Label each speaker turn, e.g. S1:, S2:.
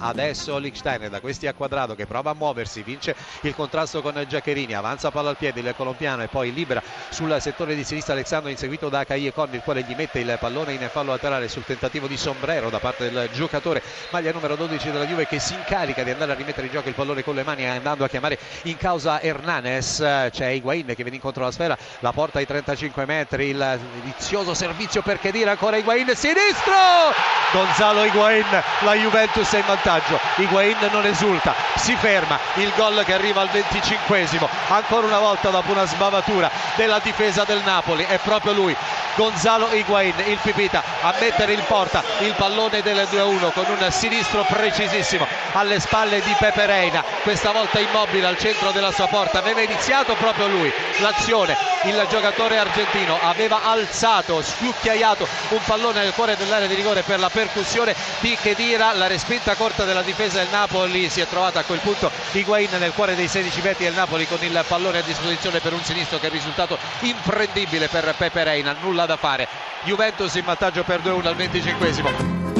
S1: adesso Lichsteiner da questi a quadrato che prova a muoversi, vince il contrasto con Giaccherini, avanza palla al piede il colombiano e poi libera sul settore di sinistra Alexandro inseguito da Caie Con il quale gli mette il pallone in fallo laterale sul tentativo di sombrero da parte del giocatore maglia numero 12 della Juve che si incarica di andare a rimettere in gioco il pallone con le mani andando a chiamare in causa Hernanes c'è Higuain che viene incontro alla sfera la porta ai 35 metri il vizioso servizio per Chedira ancora Higuain sinistro! Gonzalo Higuain la Juventus è in vantaggio Higuain non esulta. Si ferma. Il gol che arriva al 25esimo ancora una volta dopo una sbavatura della difesa del Napoli. È proprio lui Gonzalo Higuain il Pipita a mettere in porta il pallone del 2-1 con un sinistro precisissimo alle spalle di Pepe Reina. Questa volta immobile al centro della sua porta. Aveva iniziato proprio lui l'azione. Il giocatore argentino aveva alzato scucchiaiato un pallone nel cuore dell'area di rigore per la percussione di Chedira la respinta corta della difesa del Napoli si è trovata a quel punto Higuain nel cuore dei 16 metri del Napoli con il pallone a disposizione per un sinistro che è risultato imprendibile per Pepe Reina. Nulla da fare. Juventus in vantaggio per 2-1 al 25esimo